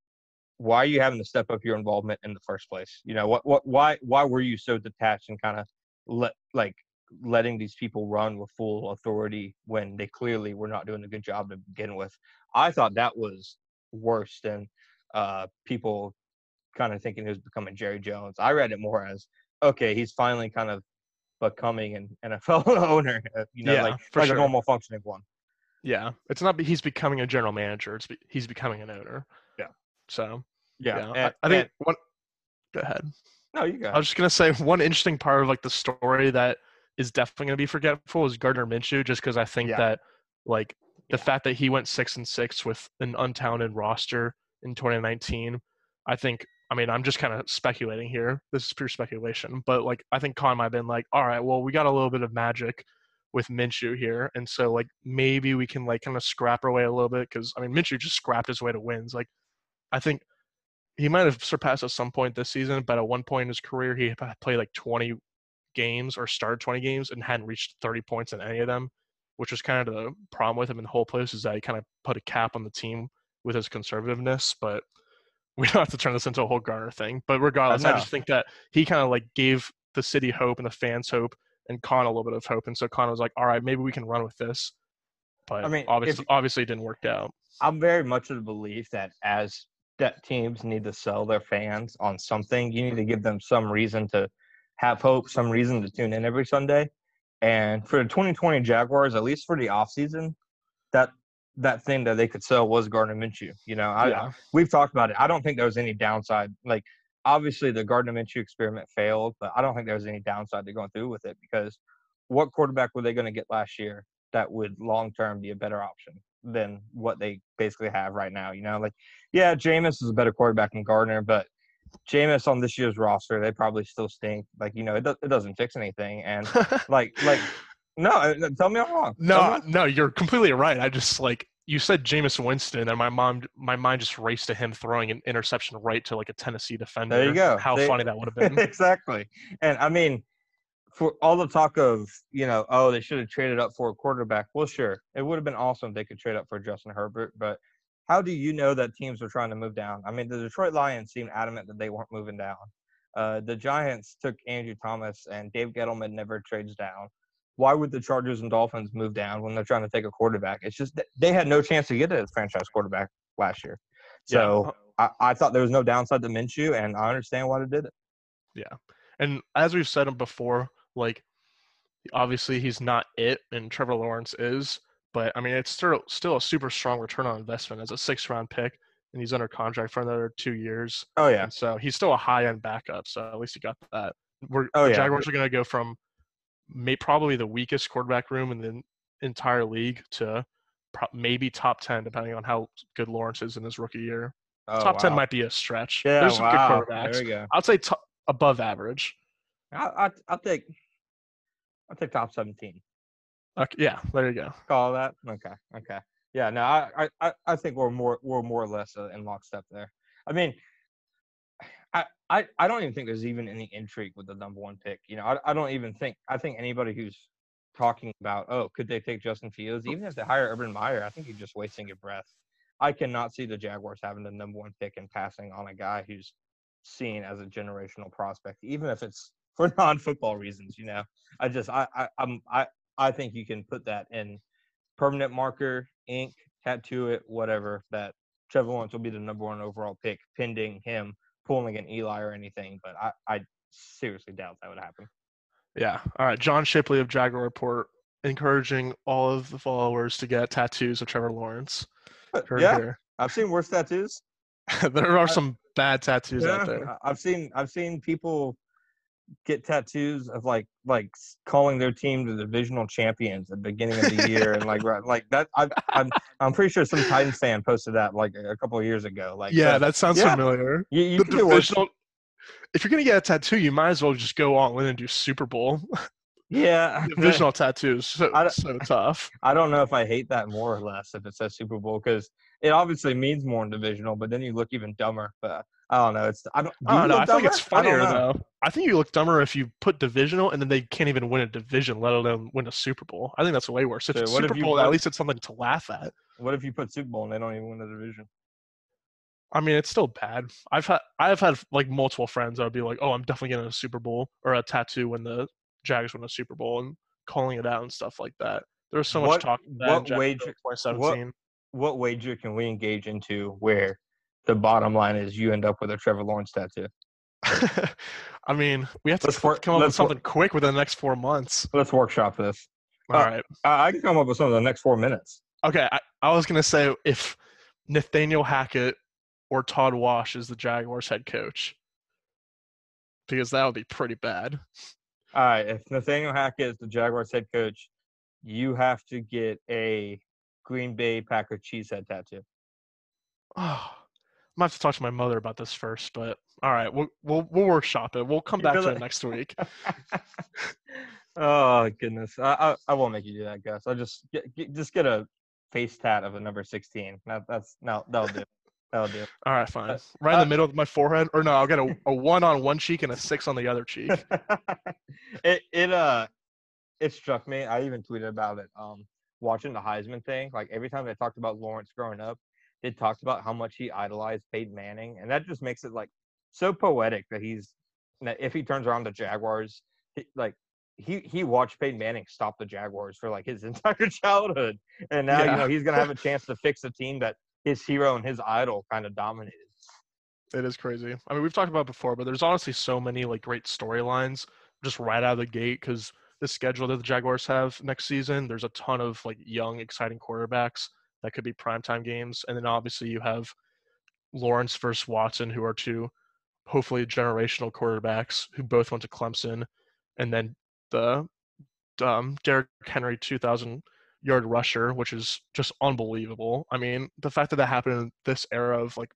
why are you having to step up your involvement in the first place? You know, what, what, why, why were you so detached and kind of let like letting these people run with full authority when they clearly were not doing a good job to begin with? I thought that was worse than uh, people kind of thinking he was becoming Jerry Jones. I read it more as okay, he's finally kind of becoming an NFL owner, uh, you know, Yeah, like like sure. a normal functioning one. Yeah, it's not. He's becoming a general manager. It's be, he's becoming an owner. Yeah. So Yeah, yeah, and- I, I think and- one. Go ahead. no, you got. I was just gonna say one interesting part of like the story that is definitely gonna be forgetful is Gardner Minshew, just because I think Yeah. that like the fact that he went six and six with an untalented roster in 2019, I think. I mean, I'm just kind of speculating here. This is pure speculation, but like I think Khan might have been like, all right, well, we got a little bit of magic with Minshew here, and so like maybe we can like kind of scrap our way a little bit because I mean Minshew just scrapped his way to wins. Like I think he might have surpassed at some point this season, but at one point in his career, he uh, played like 20 games or started 20 games and hadn't reached 30 points in any of them, which was kind of the problem with him in the whole place is that he kind of put a cap on the team with his conservativeness. But we don't have to turn this into a whole Gardner thing. But regardless, I, know. just think that he kind of like gave the city hope and the fans hope and Khan a little bit of hope. And so Khan was like, all right, maybe we can run with this. But I mean, if- obviously, obviously it didn't work out. I'm very much of the belief that as that teams need to sell their fans on something, you need to give them some reason to have hope, some reason to tune in every Sunday. And for the 2020 Jaguars, at least for the offseason, that that thing that they could sell was Gardner Minshew. You know, I, yeah. we've talked about it. I don't think there was any downside. Like, obviously, the Gardner Minshew experiment failed, but I don't think there was any downside to going through with it because what quarterback were they going to get last year that would long term be a better option than what they basically have right now? You know, like, yeah, Jameis is a better quarterback than Gardner, but Jameis on this year's roster, they probably still stink. Like, you know, it, do- it doesn't fix anything. And like, like, no, uh, tell me I'm wrong. No, I'm- no, you're completely right. I just like you said Jameis Winston, and my mom, my mind just raced to him throwing an interception right to like a Tennessee defender. There you go. How They- funny that would have been. exactly. And I mean, for all the talk of, you know, oh, they should have traded up for a quarterback. Well, sure. It would have been awesome if they could trade up for Justin Herbert. But how do you know that teams were trying to move down? I mean, the Detroit Lions seemed adamant that they weren't moving down. Uh, the Giants took Andrew Thomas, and Dave Gettleman never trades down. Why would the Chargers and Dolphins move down when they're trying to take a quarterback? It's just they had no chance to get a franchise quarterback last year. So I, I thought there was no downside to Minshew, and I understand why they did it. Yeah. And as we've said before, like obviously he's not it, and Trevor Lawrence is. But I mean, it's still still a super strong return on investment as a six round pick, and he's under contract for another two years. Oh yeah, And so he's still a high end backup. So at least he got that. We're, Oh, the yeah. Jaguars are going to go from may, probably the weakest quarterback room in the entire league to pro- maybe top 10, depending on how good Lawrence is in his rookie year. oh, top 10 might be a stretch. Yeah, There's some wow. good quarterbacks. There we go. I'd say top, above average. I, I, I'll take. I'll take top seventeen. Okay, yeah, there you go. Call that. Okay. Okay. Yeah. No, I, I- I, think we're more, we're more or less uh, in lockstep there. I mean, I, I, I don't even think there's even any intrigue with the number one pick. You know, I, I don't even think. I think anybody who's talking about, oh, could they take Justin Fields? Even if they hire Urban Meyer, I think you're just wasting your breath. I cannot see the Jaguars having the number one pick and passing on a guy who's seen as a generational prospect, even if it's for non-football reasons. You know, I just, I, I, I'm, I, I think you can put that in permanent marker, ink, tattoo it, whatever. That Trevor Lawrence will be the number one overall pick, pending him pulling an Eli or anything. But I, I seriously doubt that would happen. Yeah. All right. John Shipley of Jaguar Report encouraging all of the followers to get tattoos of Trevor Lawrence. Uh, Heard yeah, here. I've seen worse tattoos. there are some bad tattoos out there. I've seen I've seen people get tattoos of like like calling their team the divisional champions at the beginning of the year and like right- like that. I, I'm I'm pretty sure some Titans fan posted that like a couple of years ago. Like yeah, so that sounds yeah. familiar. you, you The can do worse. divisional. If you're gonna get a tattoo, you might as well just go all in and do Super Bowl. Yeah, Divisional tattoos, so, I so tough. I don't know if I hate that more or less if it says Super Bowl because it obviously means more in divisional, but then you look even dumber. But I don't know. It's I don't. I don't know. I think it's dumber? I funnier though. I think you look dumber if you put divisional and then they can't even win a division, let alone win a Super Bowl. I think that's way worse. If So it's what if Super you Bowl, at least it's something to laugh at. What if you put Super Bowl and they don't even win the division? I mean, it's still bad. I've had I've had like multiple friends that would be like, "Oh, I'm definitely getting a Super Bowl or a tattoo when the Jags win a Super Bowl," and calling it out and stuff like that. There was so much What- talk. what Jacksonville wage- in 2017. What wager can we engage into where the bottom line is you end up with a Trevor Lawrence tattoo? I mean, we have to Let's work- come up with something quick within the next four months. Let's workshop this. All Uh, right. I I can come up with some of the next four minutes. Okay. I, I was gonna say if Nathaniel Hackett or Todd Wash is the Jaguars head coach, because that would be pretty bad. All right, if Nathaniel Hackett is the Jaguars head coach, you have to get a Green Bay Packer cheesehead tattoo. Oh, I'm gonna have to talk to my mother about this first, but all right, we'll we'll we'll workshop it. We'll come back to it next week. oh goodness, I, I I won't make you do that, Gus. I'll just get, get just get a face tat of a number sixteen. That, that's no, that'll do. That'll do. All right, fine. Right in uh, the middle of my forehead, or no, I'll get a, a one on one cheek and a six on the other cheek. it it uh it struck me. I even tweeted about it. Um, watching the Heisman thing, like every time they talked about Lawrence growing up, they talked about how much he idolized Peyton Manning, and that just makes it like so poetic that he's that if he turns around the Jaguars, he, like he he watched Peyton Manning stop the Jaguars for like his entire childhood, and now Yeah. you know he's gonna have a chance to fix a team that his hero and his idol kind of dominated. It is crazy. I mean, we've talked about it before, but there's honestly so many like great storylines just right out of the gate because the schedule that the Jaguars have next season, there's a ton of like young, exciting quarterbacks that could be primetime games, and then obviously you have Lawrence versus Watson, who are two hopefully generational quarterbacks who both went to Clemson, and then the um, Derrick Henry 2,000 yard rusher, which is just unbelievable. I mean, the fact that that happened in this era of like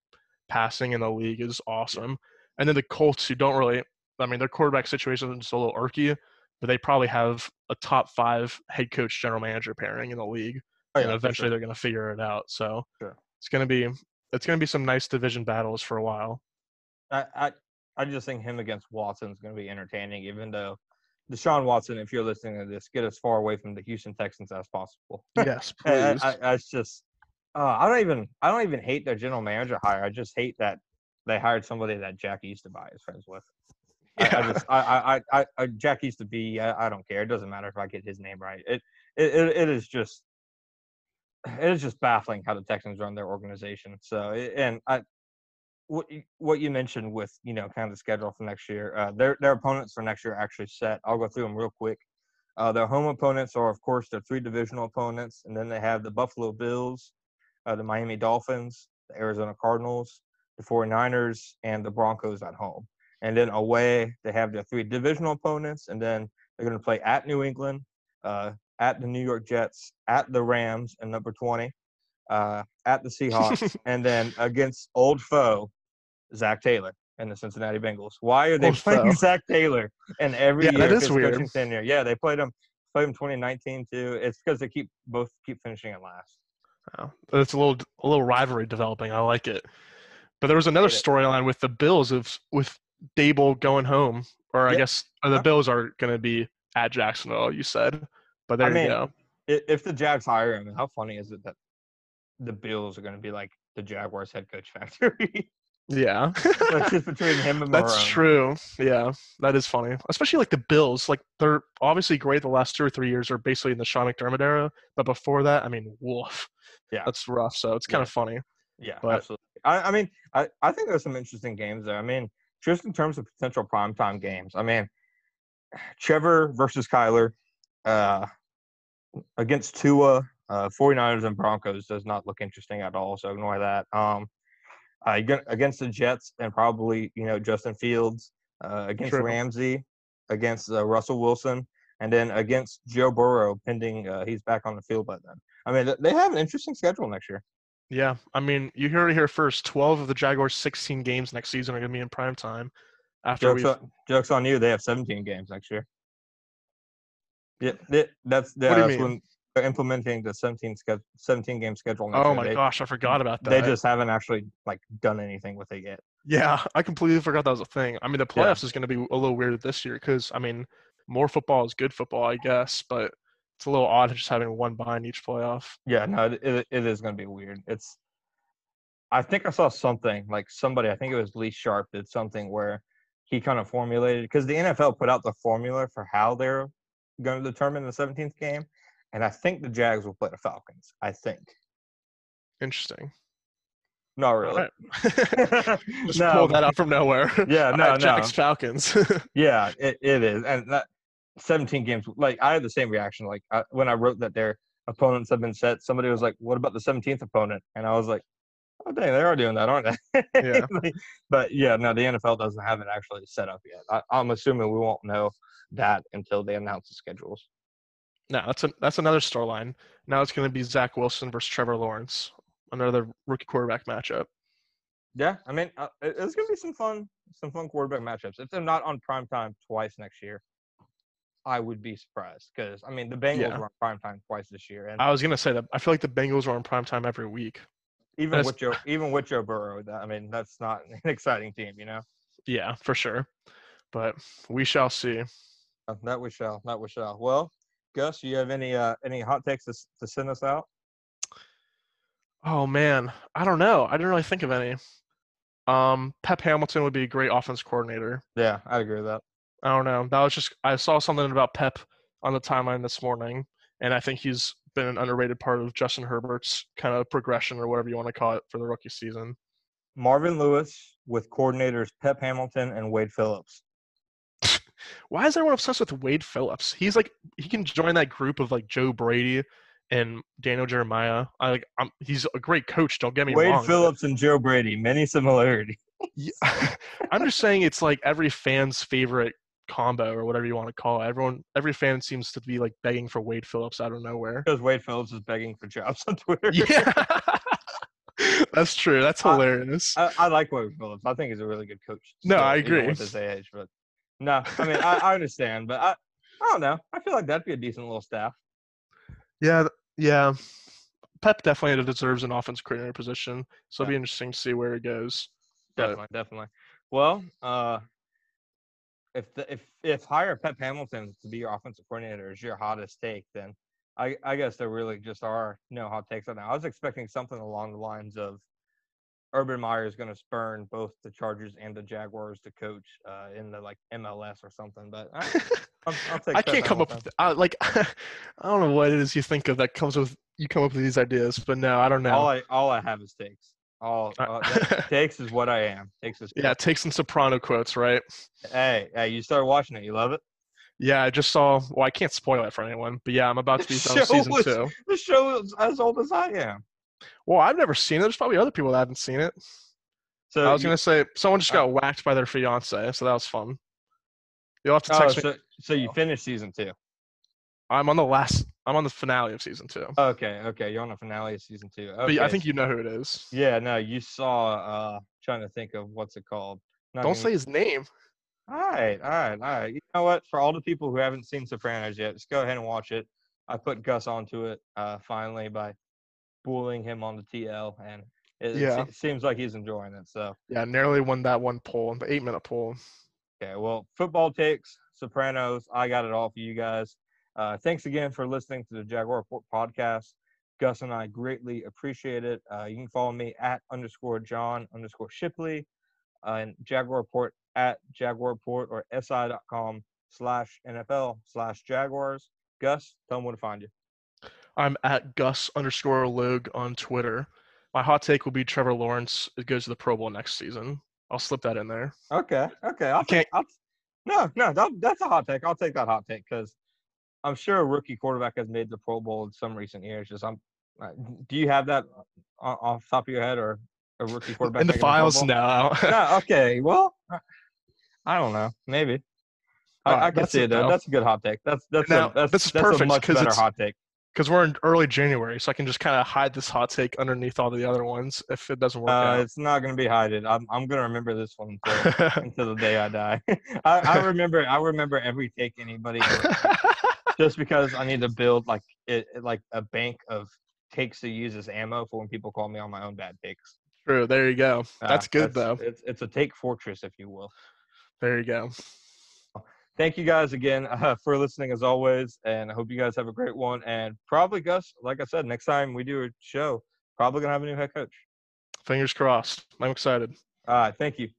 passing in the league is awesome. And then the Colts, who don't really, I mean, their quarterback situation is a little irky, but they probably have a top five head coach general manager pairing in the league, Oh, and yeah, for eventually sure. they're going to figure it out. So Sure. it's going to be it's going to be some nice division battles for a while. I, I I just think him against Watson is going to be entertaining, even though Deshaun Watson, if you're listening to this, get as far away from the Houston Texans as possible. Yes, I, please. I, just uh, I don't even I don't even hate their general manager hire. I just hate that they hired somebody that Jack used to buy is friends with. I, I just I, I, I, I, Jack used to be I, I don't care. It doesn't matter if I get his name right. It it, it, is just it is just baffling how the Texans run their organization. So and I what you, what you mentioned with you know kind of the schedule for next year, uh, their their opponents for next year are actually set. I'll go through them real quick. Uh, their home opponents are of course their three divisional opponents, and then they have the Buffalo Bills, uh, the Miami Dolphins, the Arizona Cardinals, the 49ers, and the Broncos at home. And then away they have their three divisional opponents, and then they're going to play at New England, uh, at the New York Jets, at the Rams, and number 20, uh, at the Seahawks, and then against old foe Zac Taylor and the Cincinnati Bengals. Why are they Old playing foe. Zac Taylor And every Yeah, year that is weird. coaching tenure? Yeah, they played him played him 2019 too. It's because they keep both keep finishing at last. Oh, it's a little a little rivalry developing. I like it. But there was another storyline with the Bills of with Daboll going home, or I Yep. guess uh, the? Bills are going to be at Jacksonville. You said, but there I mean, you go. If the Jags hire him, how funny is it that the Bills are going to be like the Jaguars head coach factory? Yeah, That's just between him and that's Marrone. true. Yeah, that is funny. Especially like the Bills, like they're obviously great. The last two or three years are basically in the Sean McDermott era, but before that, I mean, woof. Yeah. that's rough. So it's kind Yeah. of funny. Yeah, But- absolutely. I, I mean, I, I think there's some interesting games there. I mean, just in terms of potential primetime games, I mean, Trevor versus Kyler uh, against Tua, uh, 49ers and Broncos does not look interesting at all. So ignore that. Um, uh, against the Jets and probably you know Justin Fields uh, against True. Ramsey, against uh, Russell Wilson, and then against Joe Burrow, pending uh, he's back on the field by then. I mean, they have an interesting schedule next year. Yeah, I mean, you heard it here first. Twelve of the Jaguars' sixteen games next season are going to be in prime time. After Jokes on, jokes on you. They have 17 games next year. Yeah, th- that's yeah, What do you that's mean? when they're implementing the 17 sch- 17 game schedule. Oh year. my they, gosh, I forgot about that. They just haven't actually like done anything with it yet. yeah, I completely forgot that was a thing. I mean, the Yeah. playoffs is going to be a little weird this year because I mean, more football is good football, I guess, but it's a little odd just having one bye in each playoff. Yeah, no, it, it, is going to be weird. It's, I think I saw something like somebody, I think it was Lee Sharp, did something where he kind of formulated because the NFL put out the formula for how they're going to determine the 17th game, and I think the Jags will play the Falcons. I think, Interesting. not really. Alright. Just No, pulled that out from nowhere. Yeah, no, Alright, no. Jags Falcons. Yeah, it, it is, and that 17 games. Like I had the same reaction. Like I, when I wrote that their opponents have been set, somebody was like, "What about the 17th opponent?" And I was like, "Oh, dang, they are doing that, aren't they?" Yeah. but yeah, no, the NFL doesn't have it actually set up yet. I, I'm assuming we won't know that until they announce the schedules. no, that's a, that's another storyline. Now it's going to be Zach Wilson versus Trevor Lawrence, another rookie quarterback matchup. Yeah, I mean, uh, it- it's gonna be some fun, some fun quarterback matchups. If they're not on prime time twice next year, I would be surprised because I mean the Bengals Yeah. were on prime time twice this year, and I was going to say that I feel like the Bengals are on prime time every week. even with Joe, even with Joe Burrow, that, I mean that's not an exciting team, you know. Yeah, for sure. But we shall see. Uh, That we shall, that we shall. Well, Gus, you have any uh any hot takes to, to send us out? Oh man, I don't know. I didn't really think of any. Um, Pep Hamilton would be a great offense coordinator. Yeah, I agree with that. I don't know. That was just I saw something about Pep on the timeline this morning, and I think he's been an underrated part of Justin Herbert's kind of progression or whatever you want to call it for the rookie season. Marvin Lewis with coordinators Pep Hamilton and Wade Phillips. Why is everyone obsessed with Wade Phillips? He's like he can join that group of like Joe Brady and Daniel Jeremiah. I like I'm, he's a great coach. Don't get me Wade wrong. but- Phillips and Joe Brady, many similarities. Yeah, I'm just saying it's like every fan's favorite combo or whatever you want to call it. Everyone, every fan seems to be like begging for Wade Phillips out of nowhere. Because Wade Phillips is begging for jobs on Twitter. Yeah, that's true. That's hilarious. I, I like Wade Phillips. I think he's a really good coach. No, still, I agree. With his age, but no, I mean I, I understand, but I I don't know. I feel like that'd be a decent little staff. yeah, yeah. Pep definitely deserves an offense coordinator position, so it'll Yeah. be interesting to see where it goes. But- Definitely, definitely. Well, uh, if the, if if hire Pep Hamilton to be your offensive coordinator is your hottest take, then I I guess there really just are no hot takes on that. I was expecting something along the lines of Urban Meyer is going to spurn both the Chargers and the Jaguars to coach uh, in the like MLS or something, but I, I'll, I'll take. I can't come up with I, like I don't know what it is you think of that comes with you come up with these ideas, but no, I don't know. All I all I have is takes. All Uh, uh, takes is what I am. Takes is yeah, take some soprano quotes, right? Hey, hey, you started watching it. You love it. Yeah, I just saw. Well, I can't spoil it for anyone, but yeah, I'm about to be on season was- two. The show is as old as I am. Well, I've never seen it. There's probably other people that haven't seen it. So I was you- gonna say someone just uh, got whacked by their fiance, so that was fun. You'll have to Oh, text me. so, so you finished season two. I'm on the last. I'm on the finale of season two. Okay, okay, you're on the finale of season two. Okay. yeah, I think you know who it is. Yeah, no, you saw. uh Trying to think of what's it called. Not Don't even- say his name. All right, all right, all right. You know what? For all the people who haven't seen Sopranos yet, just go ahead and watch it. I put Gus onto it uh finally by bullying him on the TL, and it, Yeah. se- seems like he's enjoying it. So. Yeah, nearly won that one poll, the eight minute poll. Okay, well, football takes, Sopranos, I got it all for you guys. Uh, thanks again for listening to the Jaguar Report podcast. Gus and I greatly appreciate it. Uh, you can follow me at underscore John underscore Shipley uh, and Jaguar Report at Jaguar Report or si.com slash NFL slash Jaguars. Gus, tell them where to find you. I'm at Gus underscore Log on Twitter. My hot take will be Trevor Lawrence. It goes to the Pro Bowl next season. I'll slip that in there. Okay, okay. I'll take, I'll, no, no, that, that's a hot take. I'll take that hot take because I'm sure a rookie quarterback has made the Pro Bowl in some recent years. Just I'm. Uh, do you have that off the top of your head, or a rookie quarterback in the files now. no, okay. Well, I- I don't know. Maybe. I, I can see it. Though. That's a good hot take. That's that's Now, a, that's, this is that's a perfect, better hot take. because we're in early January, so I can just kind of hide this hot take underneath all the other ones if it doesn't work Uh, it's not going to be hided. I'm I'm going to remember this one until, until the day I die. I, I remember I remember every take anybody just because I need to build like it like a bank of takes to use as ammo for when people call me on my own bad takes. True. There you go. That's Uh, good though. It's it's a take fortress, if you will. There you go. Thank you guys again uh, for listening as always, and I hope you guys have a great one. And probably Gus, like I said, next time we do a show, probably gonna have a new head coach. Fingers crossed. I'm excited. All right, thank you.